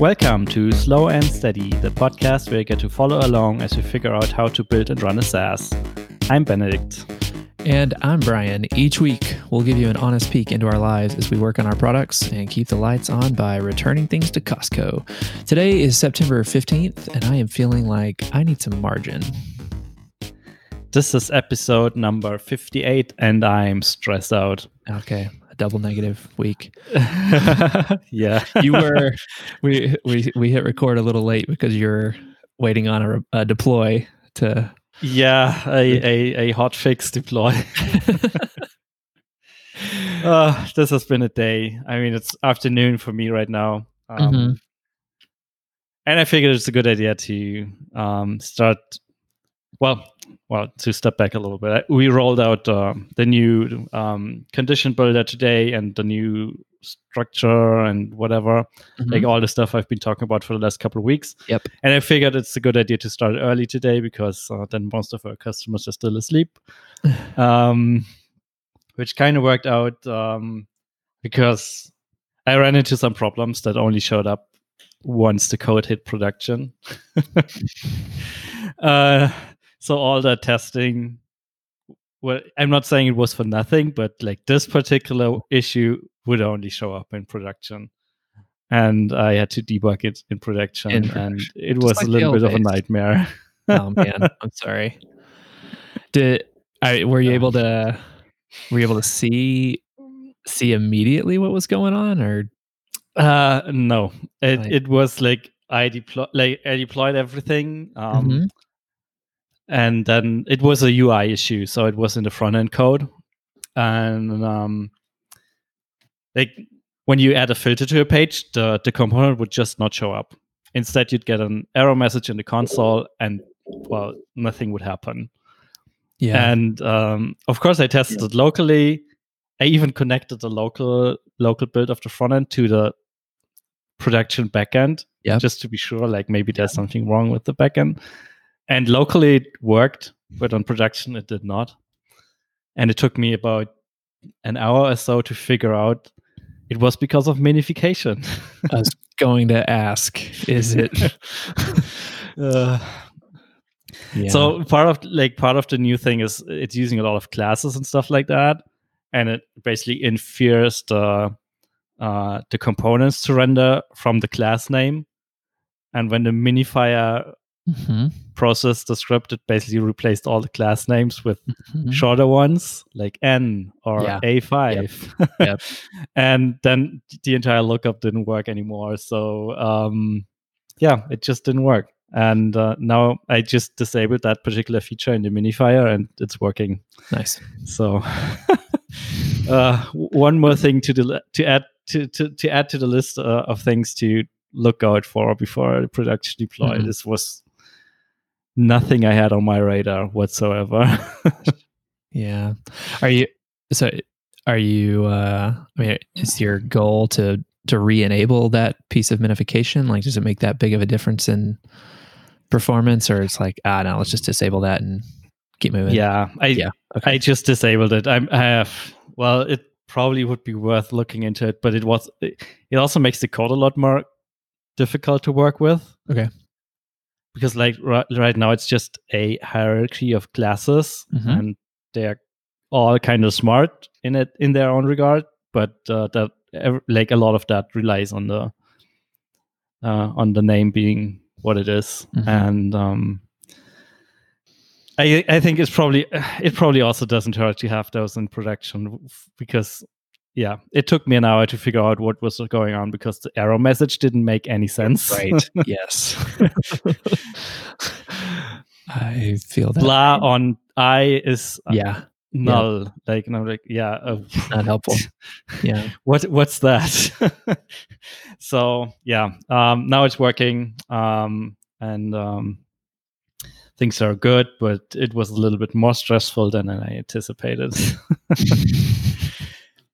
Welcome to Slow and Steady, the podcast where you get to follow along as we figure out how to build and run a SaaS. I'm Benedict. And I'm Brian. Each week, we'll give you an honest peek into our lives as we work on our products and keep the lights on by returning things to Costco. Today is September 15th, and I am feeling like I need some margin. This is episode number 58, and I'm stressed out. Okay, double negative week. yeah. You were, we, we, we hit record a little late because you're waiting on a, a deploy to. Yeah, a, a, a hot fix deploy. uh, this has been a day. I mean, it's afternoon for me right now. Um, Mm-hmm. And I figured it's a good idea to um, start. Well, well, to step back a little bit, we rolled out uh, the new um, condition builder today and the new structure and whatever, like all the stuff I've been talking about for the last couple of weeks. Yep. And I figured it's a good idea to start early today because uh, then most of our customers are still asleep, um, which kind of worked out um, because I ran into some problems that only showed up once the code hit production. uh, so all that testing well i'm not saying it was for nothing but like this particular issue would only show up in production. And i had to debug it in production In and it Just was like a little bit of a nightmare. Oh man, I'm sorry. Did I were you able to were you able to see see immediately what was going on or? Uh no. It, it was like i deploy like i deployed everything um Mhm. And then it was a UI issue, so it was in the front end code, and um, like when you add a filter to a page, the the component would just not show up. Instead, you'd get an error message in the console, and well, nothing would happen. yeah And um, of course, I tested it locally. I even connected the local local build of the front end to the production backend, Yep. just to be sure. Like maybe there's something wrong with the backend. And locally it worked, but on production it did not. And it took me about an hour or so to figure out it was because of minification. I was going to ask is it Uh, yeah. So part of like part of the new thing is it's using a lot of classes and stuff like that, and it basically infers the uh, the components to render from the class name. And when the minifier Mhm, processed the script, it basically replaced all the class names with mhm. shorter ones like N or Yeah. A5. Yep. and then the entire lookup didn't work anymore. So um, yeah, it just didn't work. And uh, now I just disabled that particular feature in the minifier and it's working. nice So uh, one more thing to the, to add to, to, to add to the list uh, of things to look out for before production deploy. Mhm. This was nothing I had on my radar whatsoever. yeah are you so are you uh i mean is your goal to to re-enable that piece of minification like does it make that big of a difference in performance or it's like ah no let's just disable that and keep moving yeah, I Yeah, okay. I just disabled it. I'm, I have well, it probably would be worth looking into it, but it was it, it also makes the code a lot more difficult to work with. Okay. Because like right, right now it's just a hierarchy of classes, Mhm. and they're all kind of smart in it in their own regard, but uh, that like a lot of that relies on the uh, on the name being what it is. Mhm. and um, I I think it's probably it probably also doesn't hurt to have those in production because yeah, it took me an hour to figure out what was going on because the error message didn't make any sense. right yes i feel that Blah on I is uh, yeah null. Like and I'm like yeah. Uh, not helpful yeah what what's that? so yeah, um, now it's working, um, and um, things are good, but it was a little bit more stressful than I anticipated.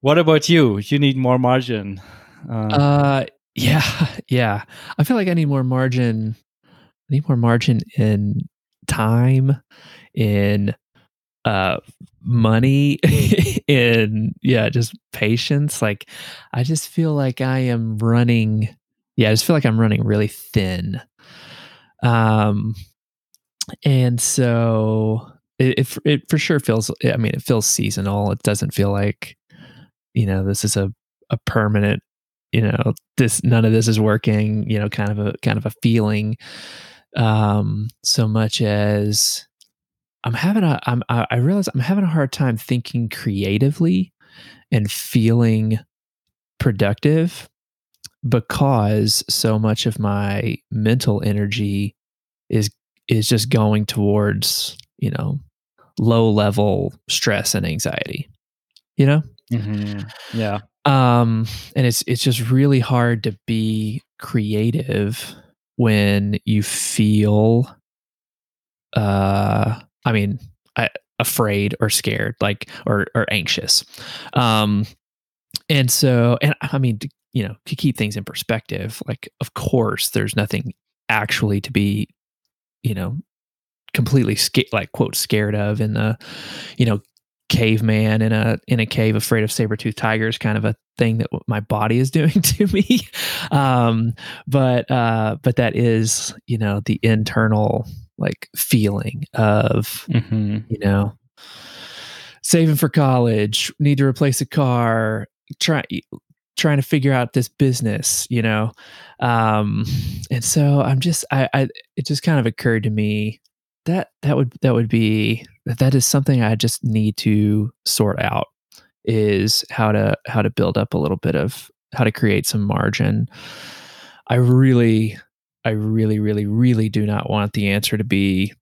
What about you? You need more margin. Uh, Uh, yeah, yeah. I feel like I need more margin. I need more margin in time, in uh, money, in yeah, just patience. Like, I just feel like I am running yeah, I just feel like I'm running really thin. Um, and so it, it, it for sure feels. I mean, it feels seasonal. It doesn't feel like you know this is a a permanent. You know, this none of this is working. You know, kind of a kind of a feeling. Um, so much as I'm having a, I'm, I realize I'm having a hard time thinking creatively and feeling productive because so much of my mental energy is is just going towards you know low level stress and anxiety you know mm-hmm. yeah um and it's it's just really hard to be creative when you feel uh i mean I, afraid or scared like or or anxious um and so and i mean you know, to keep things in perspective, like of course there's nothing actually to be, you know, completely sca- like quote scared of in the, you know, caveman in a in a cave afraid of saber-toothed tigers kind of a thing that my body is doing to me um but uh but that is you know the internal like feeling of mm-hmm. you know saving for college need to replace a car try trying to figure out this business, you know? Um, and so I'm just, I, I, it just kind of occurred to me that that would, that would be, that is something I just need to sort out is how to, how to build up a little bit of how to create some margin. I really, I really, really, really do not want the answer to be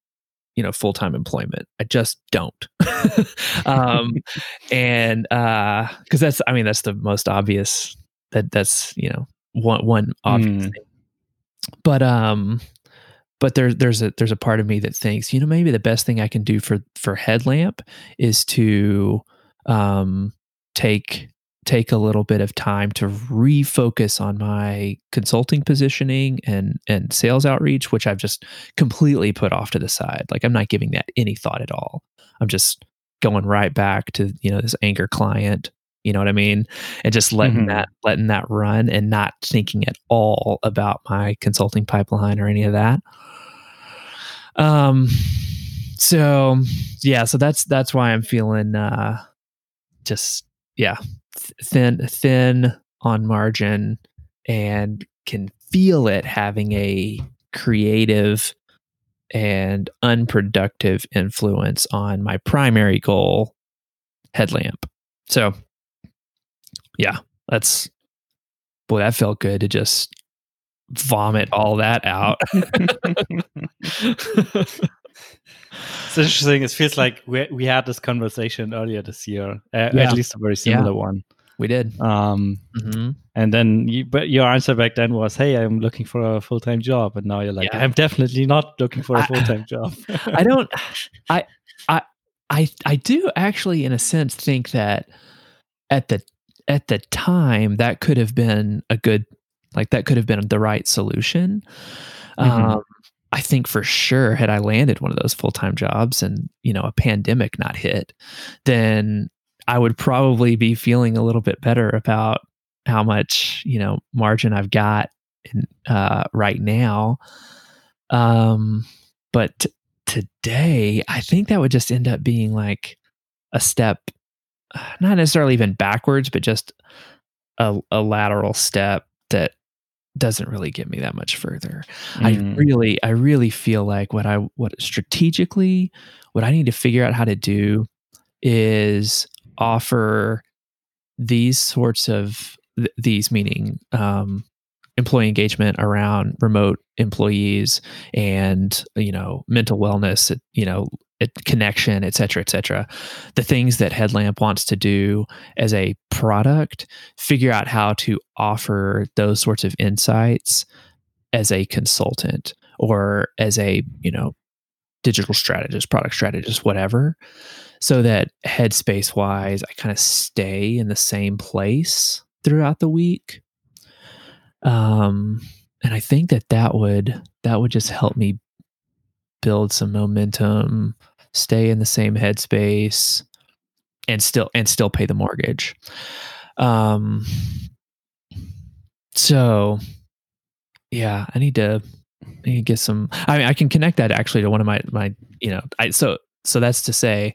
you know full-time employment i just don't um and uh because that's i mean that's the most obvious that that's you know one one obvious mm. thing. but um but there, there's a there's a part of me that thinks you know maybe the best thing i can do for for headlamp is to um take take a little bit of time to refocus on my consulting positioning and and sales outreach which I've just completely put off to the side. Like I'm not giving that any thought at all. I'm just going right back to you know this anchor client you know what I mean? And just letting mm-hmm. that letting that run and not thinking at all about my consulting pipeline or any of that. Um so yeah so that's that's why I'm feeling uh just yeah thin thin on margin and can feel it having a creative and unproductive influence on my primary goal headlamp. So yeah that's boy that felt good to just vomit all that out it's interesting. It feels like we we had this conversation earlier this year, uh, yeah. at least a very similar yeah. one. We did. Um, mm-hmm. And then, you, but your answer back then was, "Hey, I'm looking for a full time job," and now you're like, yeah. "I'm definitely not looking for a full time job." I don't. I I I I do actually, in a sense, think that at the at the time that could have been a good, like that could have been the right solution. Mm-hmm. Um, I think for sure, had I landed one of those full time jobs and you know a pandemic not hit, then I would probably be feeling a little bit better about how much you know margin I've got in, uh, right now. Um, but t- today, I think that would just end up being like a step, not necessarily even backwards, but just a, a lateral step that doesn't really get me that much further. Mm. I really, I really feel like what I, what strategically, what I need to figure out how to do is offer these sorts of th- these meaning um, employee engagement around remote employees and you know mental wellness you know connection et cetera et cetera the things that headlamp wants to do as a product figure out how to offer those sorts of insights as a consultant or as a you know digital strategist product strategist whatever so that headspace wise, I kind of stay in the same place throughout the week. Um, and I think that that would that would just help me build some momentum, stay in the same headspace, and still and still pay the mortgage. Um, so yeah, I need to, I need to get some. I mean, I can connect that actually to one of my my you know. I so so that's to say,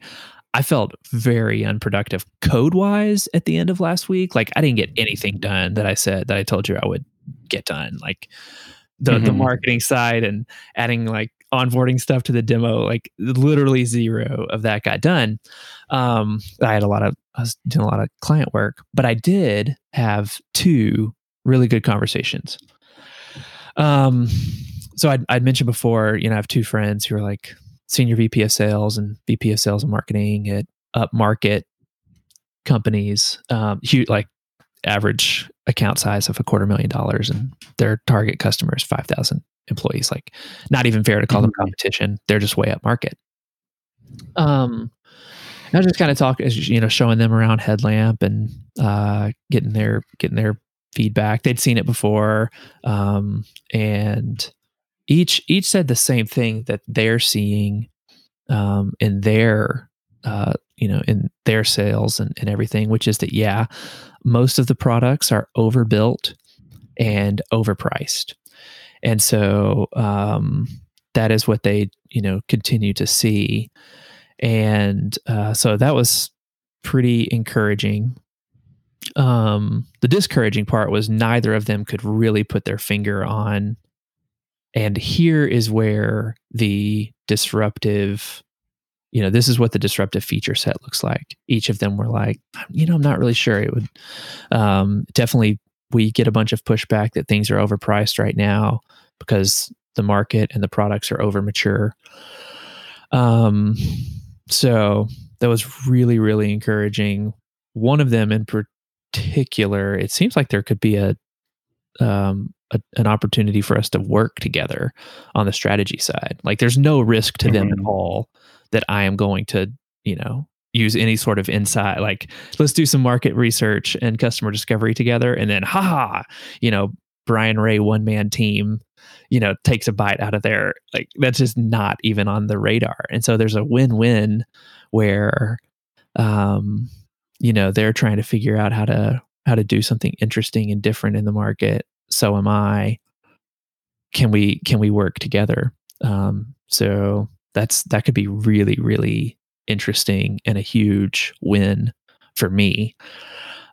I felt very unproductive code wise at the end of last week. Like I didn't get anything done that I said that I told you I would get done. Like the the Mhm. marketing side and adding like onboarding stuff to the demo, like literally zero of that got done. Um, I had a lot of I was doing a lot of client work, but I did have two really good conversations. Um, so I'd, I'd mentioned before, you know, I have two friends who are like senior VP of sales and VP of sales and marketing at upmarket companies, um, huge, like average account size of a quarter million dollars, and their target customer is 5,000 employees. Like, not even fair to call them Mhm. competition. They're just way up market. Um, I was just kind of talking, you know, showing them around Headlamp and uh, getting their getting their feedback. They'd seen it before, um, and each each said the same thing that they're seeing um, in their uh, you know in their sales and, and everything, which is that yeah, most of the products are overbuilt and overpriced, and so um, that is what they you know continue to see, and uh, so that was pretty encouraging. Um, the discouraging part was neither of them could really put their finger on and here is where the disruptive you know this is what the disruptive feature set looks like. Each of them were like you know i'm not really sure it would um, definitely we get a bunch of pushback that things are overpriced right now because the market and the products are over mature um, so that was really really encouraging one of them in particular it seems like there could be a um, a, an opportunity for us to work together on the strategy side. Like there's no risk to them at Mhm. all that I am going to, you know, use any sort of insight. Like let's do some market research and customer discovery together. And then, haha, you know, Brian Ray one man team, you know, takes a bite out of there. Like that's just not even on the radar. And so there's a win win where, um, you know, they're trying to figure out how to how to do something interesting and different in the market so am i can we can we work together um so that's that could be really really interesting and a huge win for me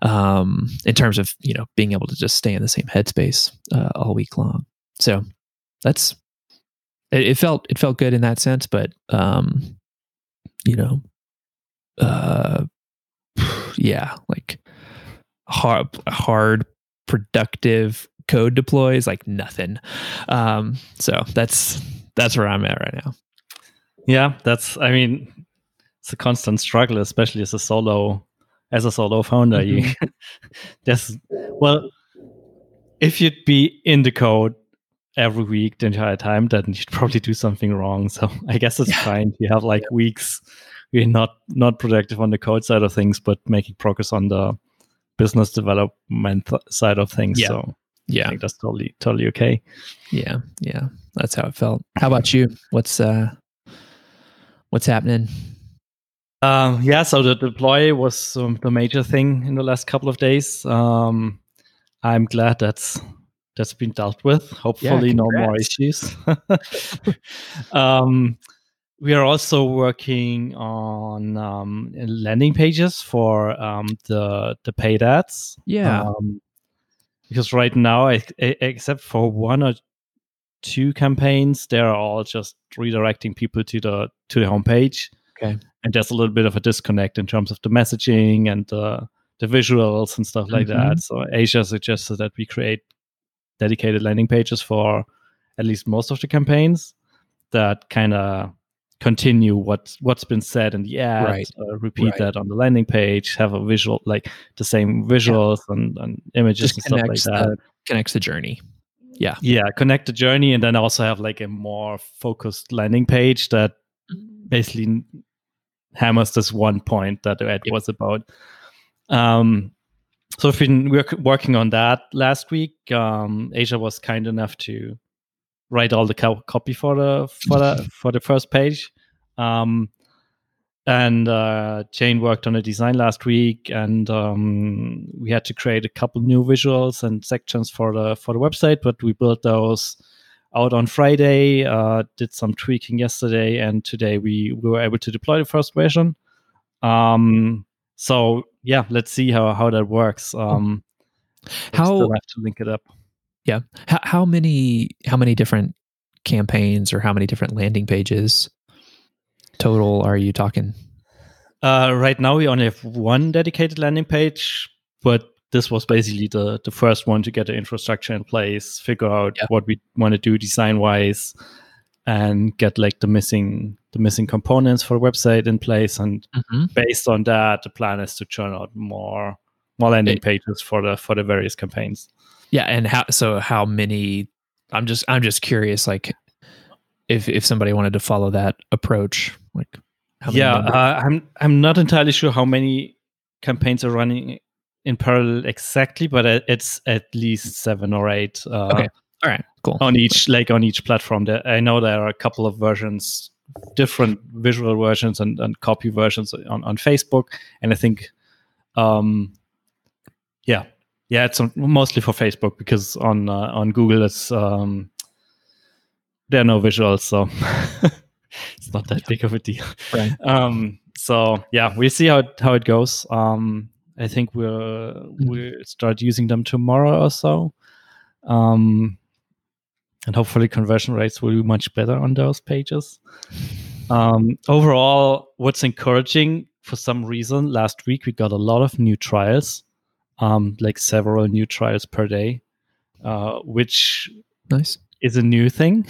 um in terms of you know being able to just stay in the same headspace uh, all week long so that's it, it felt it felt good in that sense but um you know uh yeah like hard hard productive code deploys like nothing um so that's that's where i'm at right now Yeah, that's. I mean, it's a constant struggle, especially as a solo, as a solo founder. You, there's well, if you'd be in the code every week the entire time, then you'd probably do something wrong. So I guess it's Yeah. fine. You have like weeks you're not not productive on the code side of things, but making progress on the business development side of things. Yeah. So I yeah think that's totally totally okay. yeah yeah that's how it felt how about you what's uh what's happening Um, yeah, so the deploy was um, the major thing in the last couple of days. Um, I'm glad that's that's been dealt with. Hopefully, no more issues. um, we are also working on um, landing pages for um, the the paid ads. yeah Um, because right now, I, e- except for one or two campaigns, they're all just redirecting people to the to the homepage. Okay. And there's a little bit of a disconnect in terms of the messaging and the the visuals and stuff like Mhm. that. So Asia suggested that we create dedicated landing pages for at least most of the campaigns that kind of continue what what's been said in the ad, Right. uh, repeat Right. that on the landing page, have a visual like the same visuals and, and images just and stuff like connects that. the connects the journey yeah Yeah, connect the journey and then also have like a more focused landing page that basically hammers this one point that the ad Yep. was about. Um, so we've been work- working on that last week. Um, Asia was kind enough to write all the co- copy for the for the for the first page. Um, and uh, Jane worked on a design last week, and um, we had to create a couple new visuals and sections for the for the website. But we built those out on Friday. Uh, did some tweaking yesterday, and today we, we were able to deploy the first version. Um, so yeah, let's see how how that works. Um, how have to link it up. Yeah, how, how many how many different campaigns or how many different landing pages total are you talking? Uh, right now, we only have one dedicated landing page, but this was basically the the first one to get the infrastructure in place, figure out yeah. what we want to do design wise, and get like the missing the missing components for the website in place. And mm-hmm. based on that, the plan is to churn out more more landing pages for the for the various campaigns. Yeah, and how so? How many? I'm just I'm just curious, like if if somebody wanted to follow that approach, like yeah, uh, I'm I'm not entirely sure how many campaigns are running in parallel exactly, but it's at least seven or eight. Uh, okay. All right. Cool. On each like on each platform, there, I know there are a couple of versions, different visual versions and, and copy versions on, on Facebook, and I think, um, yeah, yeah, it's on, mostly for Facebook because on uh, on Google it's um, there are no visuals, so it's not that big of a deal. Right. Um, so yeah, we'll see how it, how it goes. Um, I think we'll mm-hmm. we'll start using them tomorrow or so. Um, and hopefully conversion rates will be much better on those pages. Um, overall, what's encouraging for some reason, last week we got a lot of new trials, um, like several new trials per day, uh, which nice is a new thing.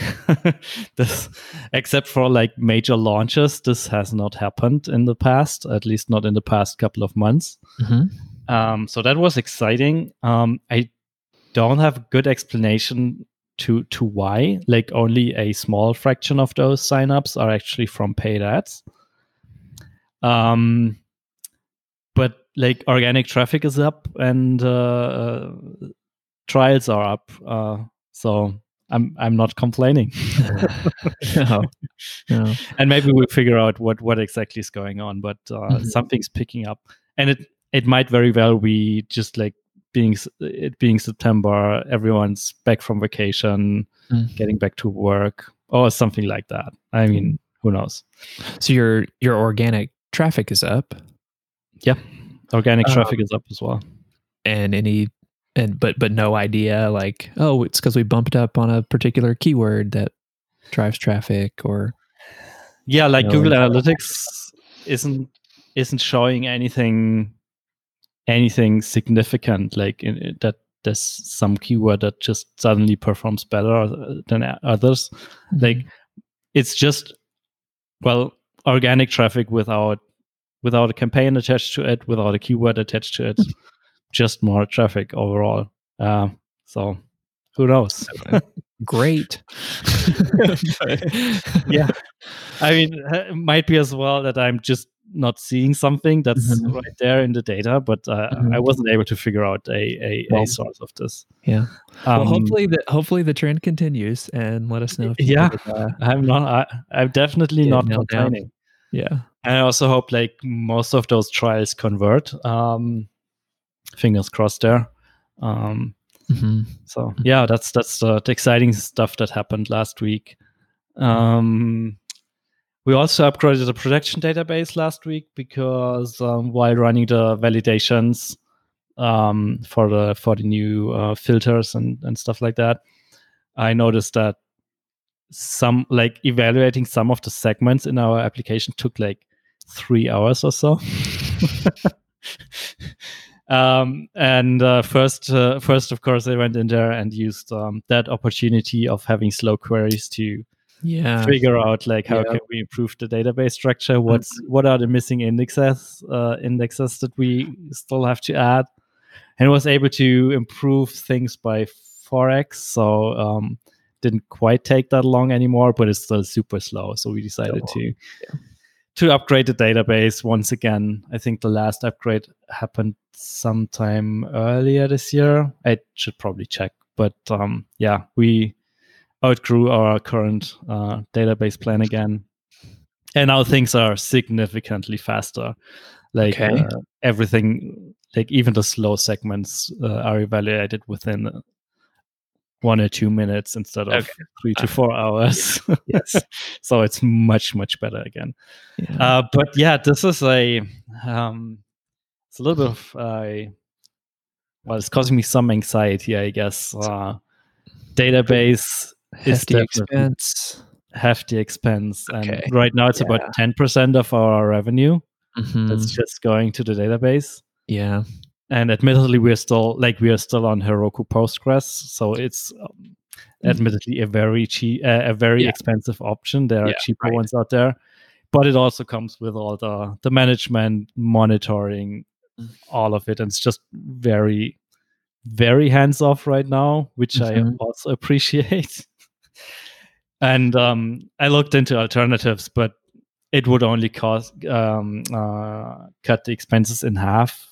this, except for like major launches, this has not happened in the past, at least not in the past couple of months. Mm-hmm. Um, so that was exciting. Um, I don't have a good explanation to to why. Like only a small fraction of those signups are actually from paid ads. Um, but like organic traffic is up and uh, uh trials are up. Uh, so I'm I'm not complaining. no, no. And maybe we'll figure out what what exactly is going on, but uh, mm-hmm. something's picking up, and it it might very well be just like being it being September, everyone's back from vacation, mm. getting back to work, or something like that. I mean, who knows? So your your organic traffic is up. Yeah, organic uh, traffic is up as well. And any and but but no idea like oh it's because we bumped up on a particular keyword that drives traffic or yeah like google analytics isn't isn't showing anything anything significant like in, that there's some keyword that just suddenly performs better than others mm-hmm. like it's just well organic traffic without without a campaign attached to it without a keyword attached to it just more traffic overall. Uh, so who knows? Great. yeah. I mean, it might be as well that I'm just not seeing something that's mm-hmm. right there in the data, but uh, mm-hmm. I wasn't able to figure out a, a, well, a source of this. Yeah. Um, well, hopefully the hopefully the trend continues, and let us know. yeah, it, uh, I'm not. I, am definitely not complaining. Down. Yeah, and I also hope like most of those trials convert. Um, fingers crossed there. Um, mm-hmm. So yeah, that's that's the, the, exciting stuff that happened last week. Um, we also upgraded the production database last week because um, while running the validations um, for the for the new uh, filters and and stuff like that, I noticed that some like evaluating some of the segments in our application took like three hours or so. Um, and uh, first, uh, first, of course, I went in there and used um, that opportunity of having slow queries to yeah. figure out like how yeah. can we improve the database structure. What's mm-hmm. what are the missing indexes uh, indexes that we still have to add, and was able to improve things by 4x. So um, didn't quite take that long anymore, but it's still super slow. So we decided oh, to. Yeah to upgrade the database once again. I think the last upgrade happened sometime earlier this year. I should probably check, but um, yeah, we outgrew our current uh, database plan again, and now things are significantly faster. Like Okay. uh, everything, like even the slow segments uh, are evaluated within one or two minutes instead of Okay. three to Uh, four hours. Yes. so it's much much better again. Yeah. Uh, but yeah, this is a um, it's a little bit of a well, it's causing me some anxiety, I guess. Uh, database Hefty expense. hefty expense, and right now it's about ten percent of our revenue Mhm. that's just going to the database. Yeah. And admittedly, we're still like we are still on Heroku Postgres, so it's um, admittedly a very cheap, uh, a very Mm-hmm. Yeah. expensive option. There are Yeah, cheaper right. ones out there, but it also comes with all the the management, monitoring, Mm. all of it, and it's just very, very hands off right now, which Mhm. I also appreciate. And um, I looked into alternatives, but it would only cost um, uh, cut the expenses in half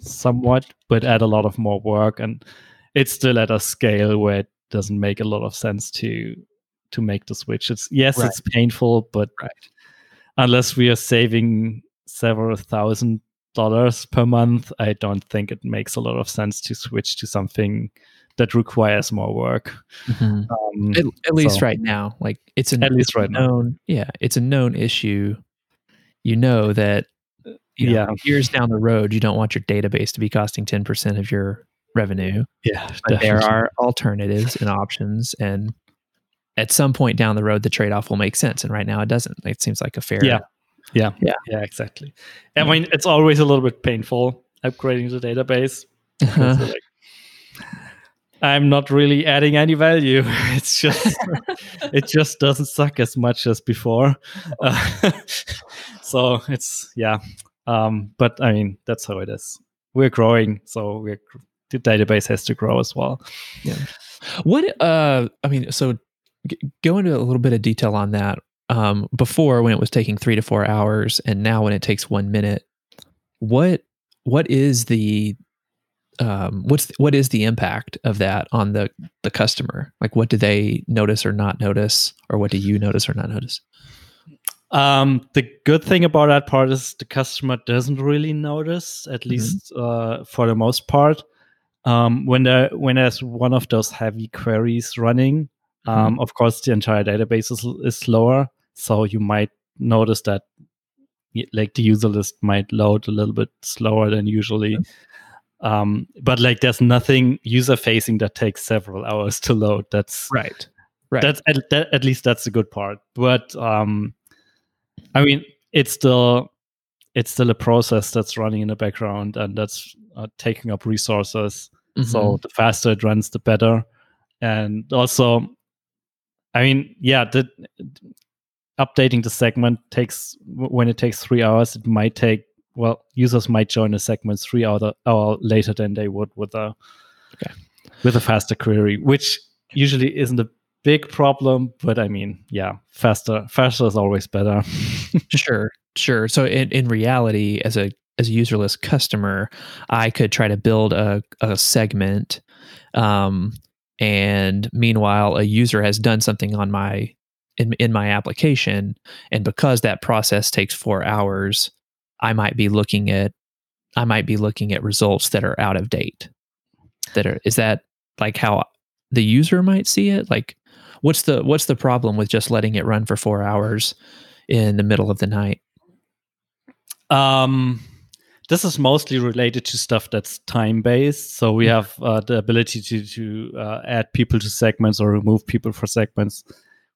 somewhat, but add a lot of more work, and it's still at a scale where it doesn't make a lot of sense to to make the switch. It's yes, Right. it's painful, but Right. unless we are saving several thousand dollars per month, I don't think it makes a lot of sense to switch to something that requires more work. Mhm. Um, At, at least so- right now, like it's a At least right now. known, yeah, it's a known issue. You know that you know, Yeah. years down the road, you don't want your database to be costing ten percent of your revenue. yeah, But there are alternatives and options, and at some point down the road, the trade off will make sense. And right now, it doesn't. It seems like a fair. Yeah. Yeah. Yeah. Yeah, exactly. I mean, it's always a little bit painful upgrading the database. you're like, I'm not really adding any value. It's just it just doesn't suck as much as before. Uh, so it's yeah. Um, but I mean, that's how it is. We're growing, so we're the database has to grow as well. Yeah. What uh I mean, so g- go into a little bit of detail on that. Um before when it was taking 3 to 4 hours and now when it takes 1 minute, what what is the um what's what is the impact of that on the the customer? Like what do they notice or not notice or what do you notice or not notice? Um, the good thing about that part is the customer doesn't really notice, at least uh, for the most part. Um, when there when there's one of those heavy queries running, um, of course the entire database is, is slower, so you might notice that like the user list might load a little bit slower than usually. Um, but like there's nothing user facing that takes several hours to load. That's Right. Right. that's at, that, at least that's the good part but um i mean it's still it's still a process that's running in the background and that's uh, taking up resources so Mm-hmm. the faster it runs the better and also i mean yeah the updating the segment takes when it takes three hours it might take well users might join a segment three hour, hour later than they would with a Okay. with a faster query which usually isn't a big problem but i mean yeah faster faster is always better sure sure so in, in reality as a as a Userlist customer i could try to build a, a segment um, and meanwhile a user has done something on my in, in my application and because that process takes four hours i might be looking at i might be looking at results that are out of date. That are is that like how the user might see it? Like what's the what's the problem with just letting it run for four hours in the middle of the night? Um, this is mostly related to stuff that's time based. So we have uh, the ability to to uh, add people to segments or remove people for segments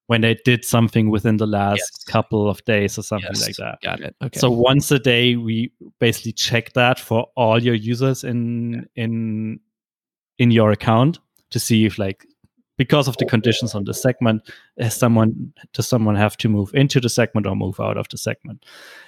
when they did something within the last Yes. couple of days or something Yes. like that. got it okay So once a day, we basically check that for all your users in in in your account to see if like because of the conditions on the segment, has someone does someone have to move into the segment or move out of the segment,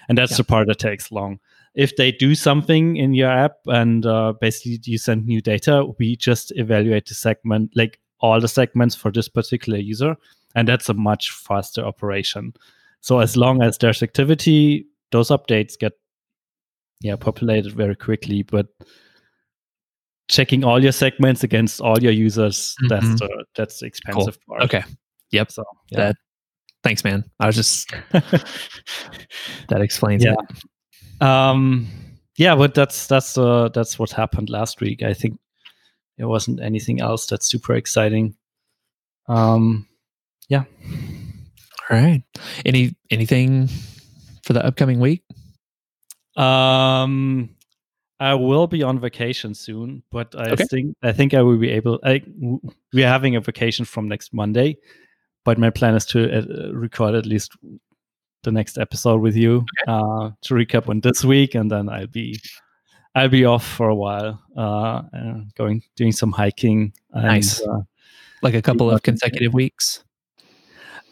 and that's Yeah. the part that takes long. If they do something in your app and uh, basically you send new data, we just evaluate the segment, like all the segments for this particular user, and that's a much faster operation. So as long as there's activity, those updates get yeah populated very quickly. But checking all your segments against all your users, Mhm. that's the that's the expensive part. okay yep So yeah. That- Thanks, man. I was just that explains Yeah. it. Um, yeah, but that's that's uh, that's what happened last week. I think there wasn't anything else that's super exciting. Um, All right. Any anything for the upcoming week? um, I will be on vacation soon, but I Okay. think I think I will be able. I, w- we are having a vacation from next Monday, but my plan is to uh, record at least the next episode with you uh, to recap on this week, and then I'll be I'll be off for a while, uh, going doing some hiking. And, Nice. Uh, Like a couple of Okay. consecutive weeks?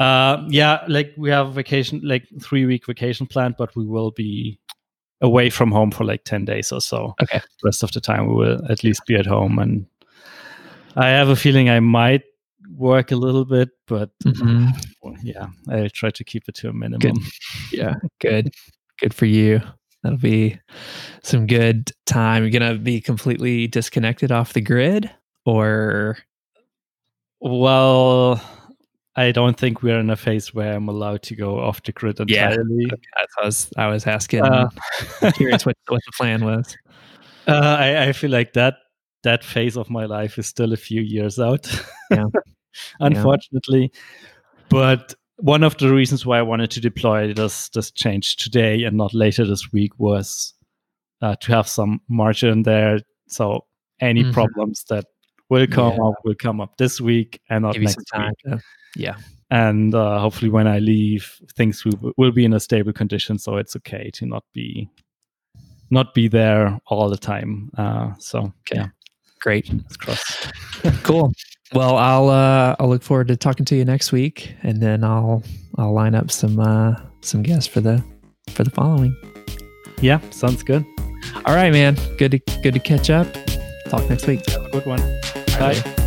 Uh, yeah, like we have vacation, like three week vacation planned, but we will be away from home for like ten days or so. Okay. rest of the time we will at least be at home and i have a feeling i might work a little bit but Mhm. well, yeah i'll try to keep it to a minimum Yeah. Good. Good for you. That'll be some good time. You're gonna be completely disconnected off the grid, or well i don't think we're in a phase where i'm allowed to go off the grid entirely what I was I was asking. Uh, curious what what the plan was. uh, I, I feel like that that phase of my life is still a few years out Yeah. unfortunately but one of the reasons why i wanted to deploy this this change today and not later this week was uh, to have some margin there so any Mhm. problems that will come Yeah. up will come up this week and not Give next time. week yeah. and uh, hopefully when i leave things will, will be in a stable condition so it's okay to not be not be there all the time uh, so Okay. yeah Great. it's crossed Cool. Well, I'll uh, I'll look forward to talking to you next week, and then I'll I'll line up some uh, some guests for the for the following. yeah sounds good All right, man. Good to good to catch up. Talk next week. have a good one Bye.